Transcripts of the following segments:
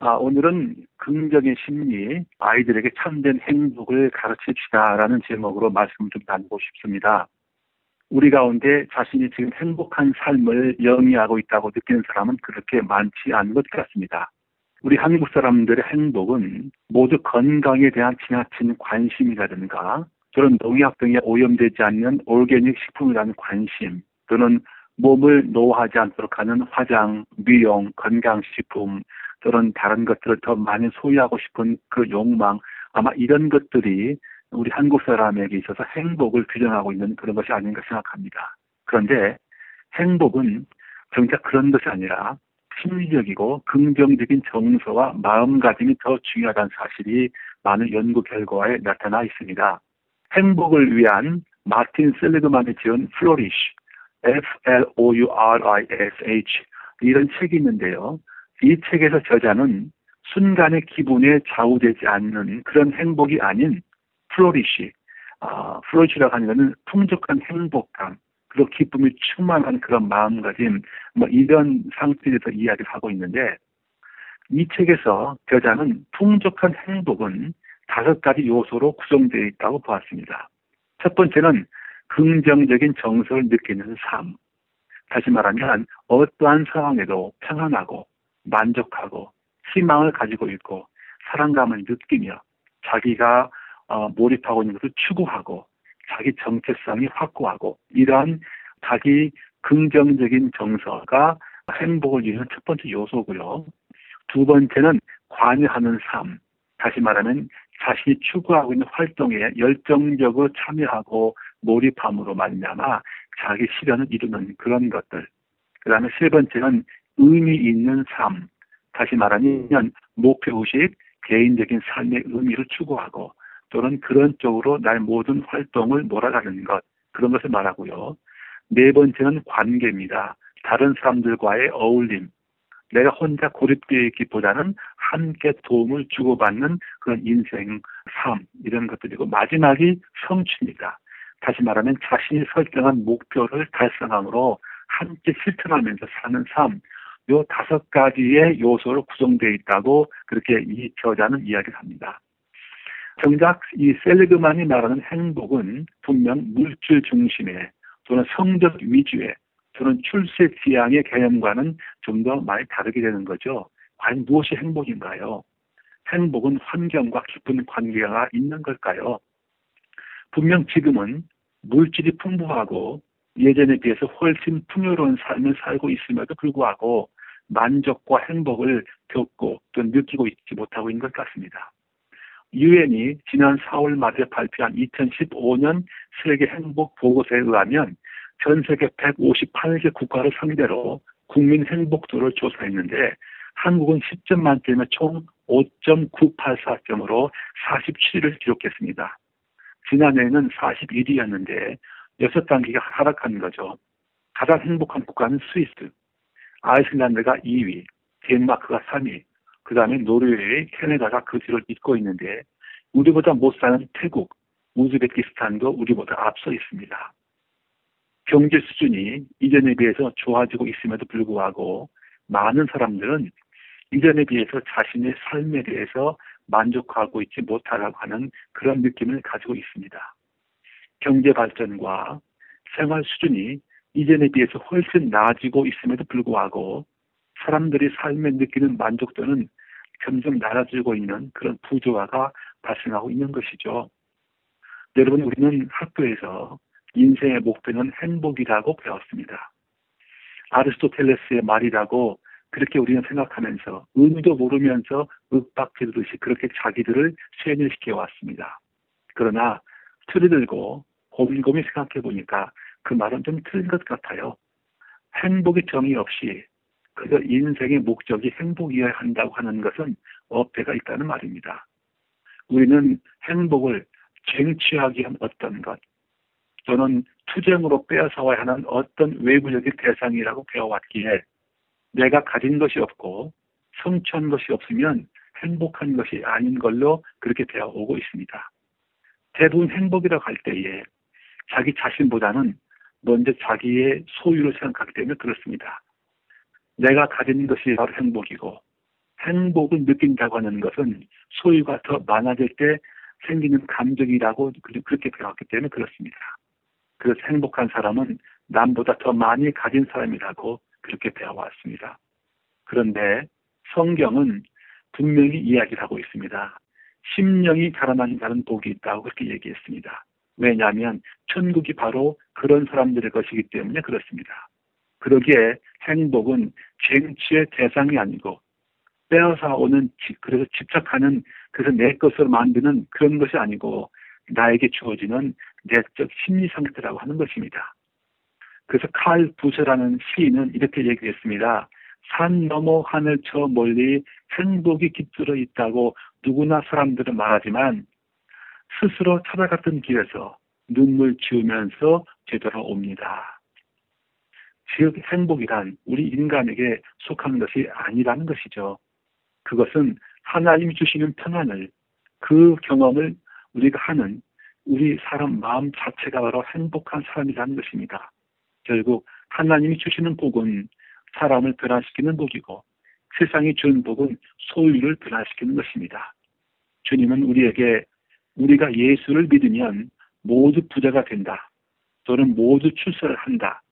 아, 오늘은 긍정의 심리, 아이들에게 참된 행복을 가르칩시다라는 제목으로 말씀을 좀 나누고 싶습니다. 우리 가운데 자신이 지금 행복한 삶을 영위하고 있다고 느끼는 사람은 그렇게 많지 않은 것 같습니다. 우리 한국 사람들의 행복은 모두 건강에 대한 지나친 관심이라든가 저런 농약 등에 오염되지 않는 올게닉 식품이라는 관심 또는 몸을 노하지 않도록 하는 화장, 미용, 건강식품 또는 다른 것들을 더 많이 소유하고 싶은 그 욕망 아마 이런 것들이 우리 한국 사람에게 있어서 행복을 규정하고 있는 그런 것이 아닌가 생각합니다. 그런데 행복은 정작 그런 것이 아니라 심리적이고 긍정적인 정서와 마음가짐이 더 중요하다는 사실이 많은 연구 결과에 나타나 있습니다. 행복을 위한 마틴 셀리그만이 지은 Flourish, F-L-O-U-R-I-S-H 이런 책이 있는데요. 이 책에서 저자는 순간의 기분에 좌우되지 않는 그런 행복이 아닌 flourish, 아, flourish라고 하는 것은 풍족한 행복감, 그리고 기쁨이 충만한 그런 마음가짐, 뭐 이런 상태에 서 이야기를 하고 있는데 이 책에서 저자는 풍족한 행복은 다섯 가지 요소로 구성되어 있다고 보았습니다. 첫 번째는 긍정적인 정서를 느끼는 삶. 다시 말하면 어떠한 상황에도 평안하고 만족하고 희망을 가지고 있고 사랑감을 느끼며 자기가 어, 몰입하고 있는 것을 추구하고 자기 정체성이 확고하고 이러한 자기 긍정적인 정서가 행복을 이루는 첫 번째 요소고요. 두 번째는 관여하는 삶. 다시 말하면 자신이 추구하고 있는 활동에 열정적으로 참여하고 몰입함으로 말미암아 자기 실현을 이루는 그런 것들. 그 다음에 세 번째는 의미 있는 삶. 다시 말하면 목표의식, 개인적인 삶의 의미를 추구하고 또는 그런 쪽으로 날 모든 활동을 몰아가는 것. 그런 것을 말하고요. 네 번째는 관계입니다. 다른 사람들과의 어울림. 내가 혼자 고립되어 있기보다는 함께 도움을 주고받는 그런 인생, 삶, 이런 것들이고, 마지막이 성취입니다. 다시 말하면 자신이 설정한 목표를 달성함으로 함께 실천하면서 사는 삶, 요 다섯 가지의 요소로 구성되어 있다고 그렇게 이 저자는 이야기를 합니다. 정작 이 셀리그만이 말하는 행복은 분명 물질 중심의 또는 성적 위주의 또는 출세 지향의 개념과는 좀 더 많이 다르게 되는 거죠. 과연 무엇이 행복인가요? 행복은 환경과 깊은 관계가 있는 걸까요? 분명 지금은 물질이 풍부하고 예전에 비해서 훨씬 풍요로운 삶을 살고 있음에도 불구하고 만족과 행복을 겪고 또 느끼고 있지 못하고 있는 것 같습니다. 유엔이 지난 4월 말에 발표한 2015년 세계 행복 보고서에 의하면 전 세계 158개 국가를 상대로 국민 행복도를 조사했는데 한국은 10점 만점에 총 5.984점으로 47위를 기록했습니다. 지난해에는 41위였는데 6단계가 하락한 거죠. 가장 행복한 국가는 스위스, 아이슬란드가 2위, 덴마크가 3위, 그 다음에 노르웨이, 캐나다가 그 뒤를 잇고 있는데 우리보다 못 사는 태국, 우즈베키스탄도 우리보다 앞서 있습니다. 경제 수준이 이전에 비해서 좋아지고 있음에도 불구하고 많은 사람들은 이전에 비해서 자신의 삶에 대해서 만족하고 있지 못하라고 하는 그런 느낌을 가지고 있습니다. 경제 발전과 생활 수준이 이전에 비해서 훨씬 나아지고 있음에도 불구하고 사람들이 삶에 느끼는 만족도는 점점 낮아지고 있는 그런 부조화가 발생하고 있는 것이죠. 여러분, 우리는 학교에서 인생의 목표는 행복이라고 배웠습니다. 아리스토텔레스의 말이라고 그렇게 우리는 생각하면서 의미도 모르면서 윽박지르듯이 그렇게 자기들을 세뇌시켜 왔습니다. 그러나 틀을 들고 고민고민 생각해 보니까 그 말은 좀 틀린 것 같아요. 행복의 정의 없이 그저 인생의 목적이 행복이어야 한다고 하는 것은 어폐가 있다는 말입니다. 우리는 행복을 쟁취하기 위한 어떤 것 또는 투쟁으로 빼앗아와야 하는 어떤 외부적인 대상이라고 배워왔기에 내가 가진 것이 없고 성취한 것이 없으면 행복한 것이 아닌 걸로 그렇게 되어 오고 있습니다. 대부분 행복이라고 할 때에 자기 자신보다는 먼저 자기의 소유를 생각하기 때문에 그렇습니다. 내가 가진 것이 바로 행복이고 행복을 느낀다고 하는 것은 소유가 더 많아질 때 생기는 감정이라고 그렇게 배웠기 때문에 그렇습니다. 그래서 행복한 사람은 남보다 더 많이 가진 사람이라고 그렇게 배워왔습니다. 그런데 성경은 분명히 이야기를 하고 있습니다. 심령이 가라앉은 자는 복이 있다고 그렇게 얘기했습니다. 왜냐하면 천국이 바로 그런 사람들의 것이기 때문에 그렇습니다. 그러기에 행복은 쟁취의 대상이 아니고 빼앗아 오는 그래서 집착하는 그래서 내 것으로 만드는 그런 것이 아니고 나에게 주어지는 내적 심리 상태라고 하는 것입니다. 그래서 칼 부서라는 시인은 이렇게 얘기했습니다. 산 너머 하늘 저 멀리 행복이 깃들어 있다고 누구나 사람들은 말하지만 스스로 찾아갔던 길에서 눈물 지으면서 되돌아옵니다. 즉 행복이란 우리 인간에게 속한 것이 아니라는 것이죠. 그것은 하나님이 주시는 평안을 그 경험을 우리가 하는 우리 사람 마음 자체가 바로 행복한 사람이라는 것입니다. 결국 하나님이 주시는 복은 사람을 변화시키는 복이고 세상이 주는 복은 소유를 변화시키는 것입니다. 주님은 우리에게 우리가 예수를 믿으면 모두 부자가 된다. 또는 모두 출세를 한다.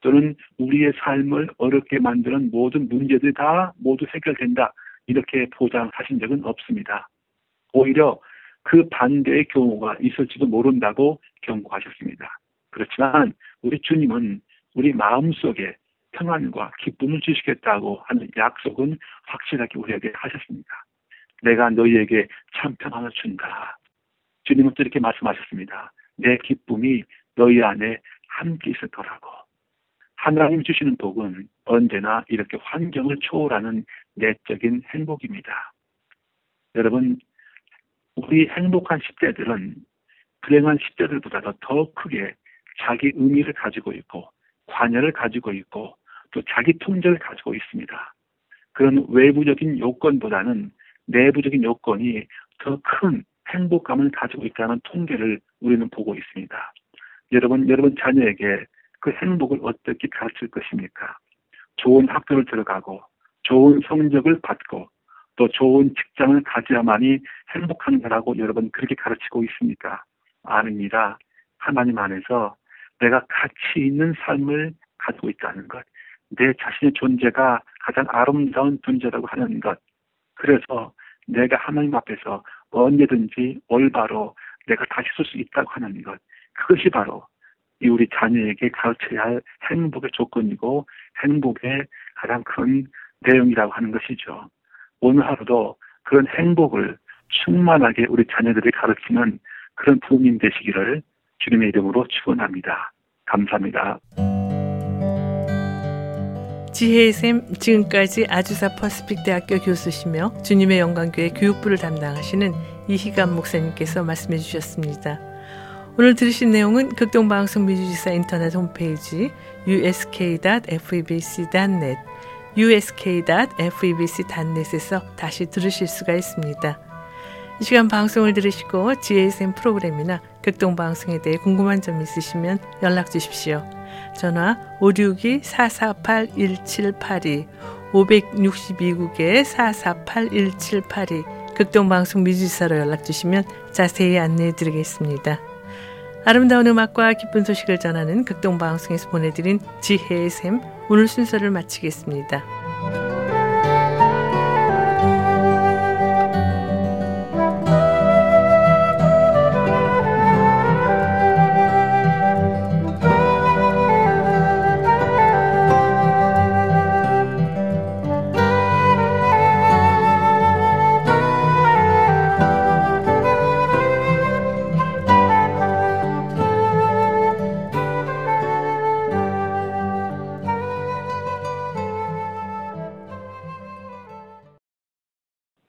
또는 우리의 삶을 어렵게 만드는 모든 문제들이 다 모두 해결된다. 이렇게 보장하신 적은 없습니다. 오히려 그 반대의 경우가 있을지도 모른다고 경고하셨습니다. 그렇지만 우리 주님은 우리 마음속에 평안과 기쁨을 주시겠다고 하는 약속은 확실하게 우리에게 하셨습니다. 내가 너희에게 참 평안을 준다. 주님은 또 이렇게 말씀하셨습니다. 내 기쁨이 너희 안에 함께 있을 거라고. 하나님 주시는 복은 언제나 이렇게 환경을 초월하는 내적인 행복입니다. 여러분, 우리 행복한 10대들은 불행한 10대들보다도 더 크게 자기 의미를 가지고 있고 관여를 가지고 있고 또 자기 통제를 가지고 있습니다. 그런 외부적인 요건보다는 내부적인 요건이 더 큰 행복감을 가지고 있다는 통계를 우리는 보고 있습니다. 여러분, 여러분 자녀에게 그 행복을 어떻게 가르칠 것입니까? 좋은 학교를 들어가고 좋은 성적을 받고 또 좋은 직장을 가져야만이 행복한 거라고 여러분 그렇게 가르치고 있습니까? 아닙니다. 하나님 안에서 내가 가치 있는 삶을 가지고 있다는 것, 내 자신의 존재가 가장 아름다운 존재라고 하는 것, 그래서 내가 하나님 앞에서 언제든지 올바로 내가 다시 쓸 수 있다고 하는 것, 그것이 바로 이 우리 자녀에게 가르쳐야 할 행복의 조건이고 행복의 가장 큰 내용이라고 하는 것이죠. 오늘 하루도 그런 행복을 충만하게 우리 자녀들이 가르치는 그런 부모님 되시기를 주님의 이름으로 축원합니다. 감사합니다. 지혜의 샘 지금까지 아주사 퍼스픽 대학교 교수시며 주님의 영광교회 교육부를 담당하시는 이희감 목사님께서 말씀해 주셨습니다. 오늘 들으신 내용은 극동방송 미주지사 인터넷 홈페이지 usk.febc.net usk.febc.net에서 다시 들으실 수가 있습니다. 이 시간 방송을 들으시고 GSM 프로그램이나 극동방송에 대해 궁금한 점 있으시면 연락 주십시오. 전화 562-448-1782 562국에 448-1782 극동방송 미주사로 연락 주시면 자세히 안내해 드리겠습니다. 아름다운 음악과 기쁜 소식을 전하는 극동방송에서 보내드린 지혜의 샘 오늘 순서를 마치겠습니다.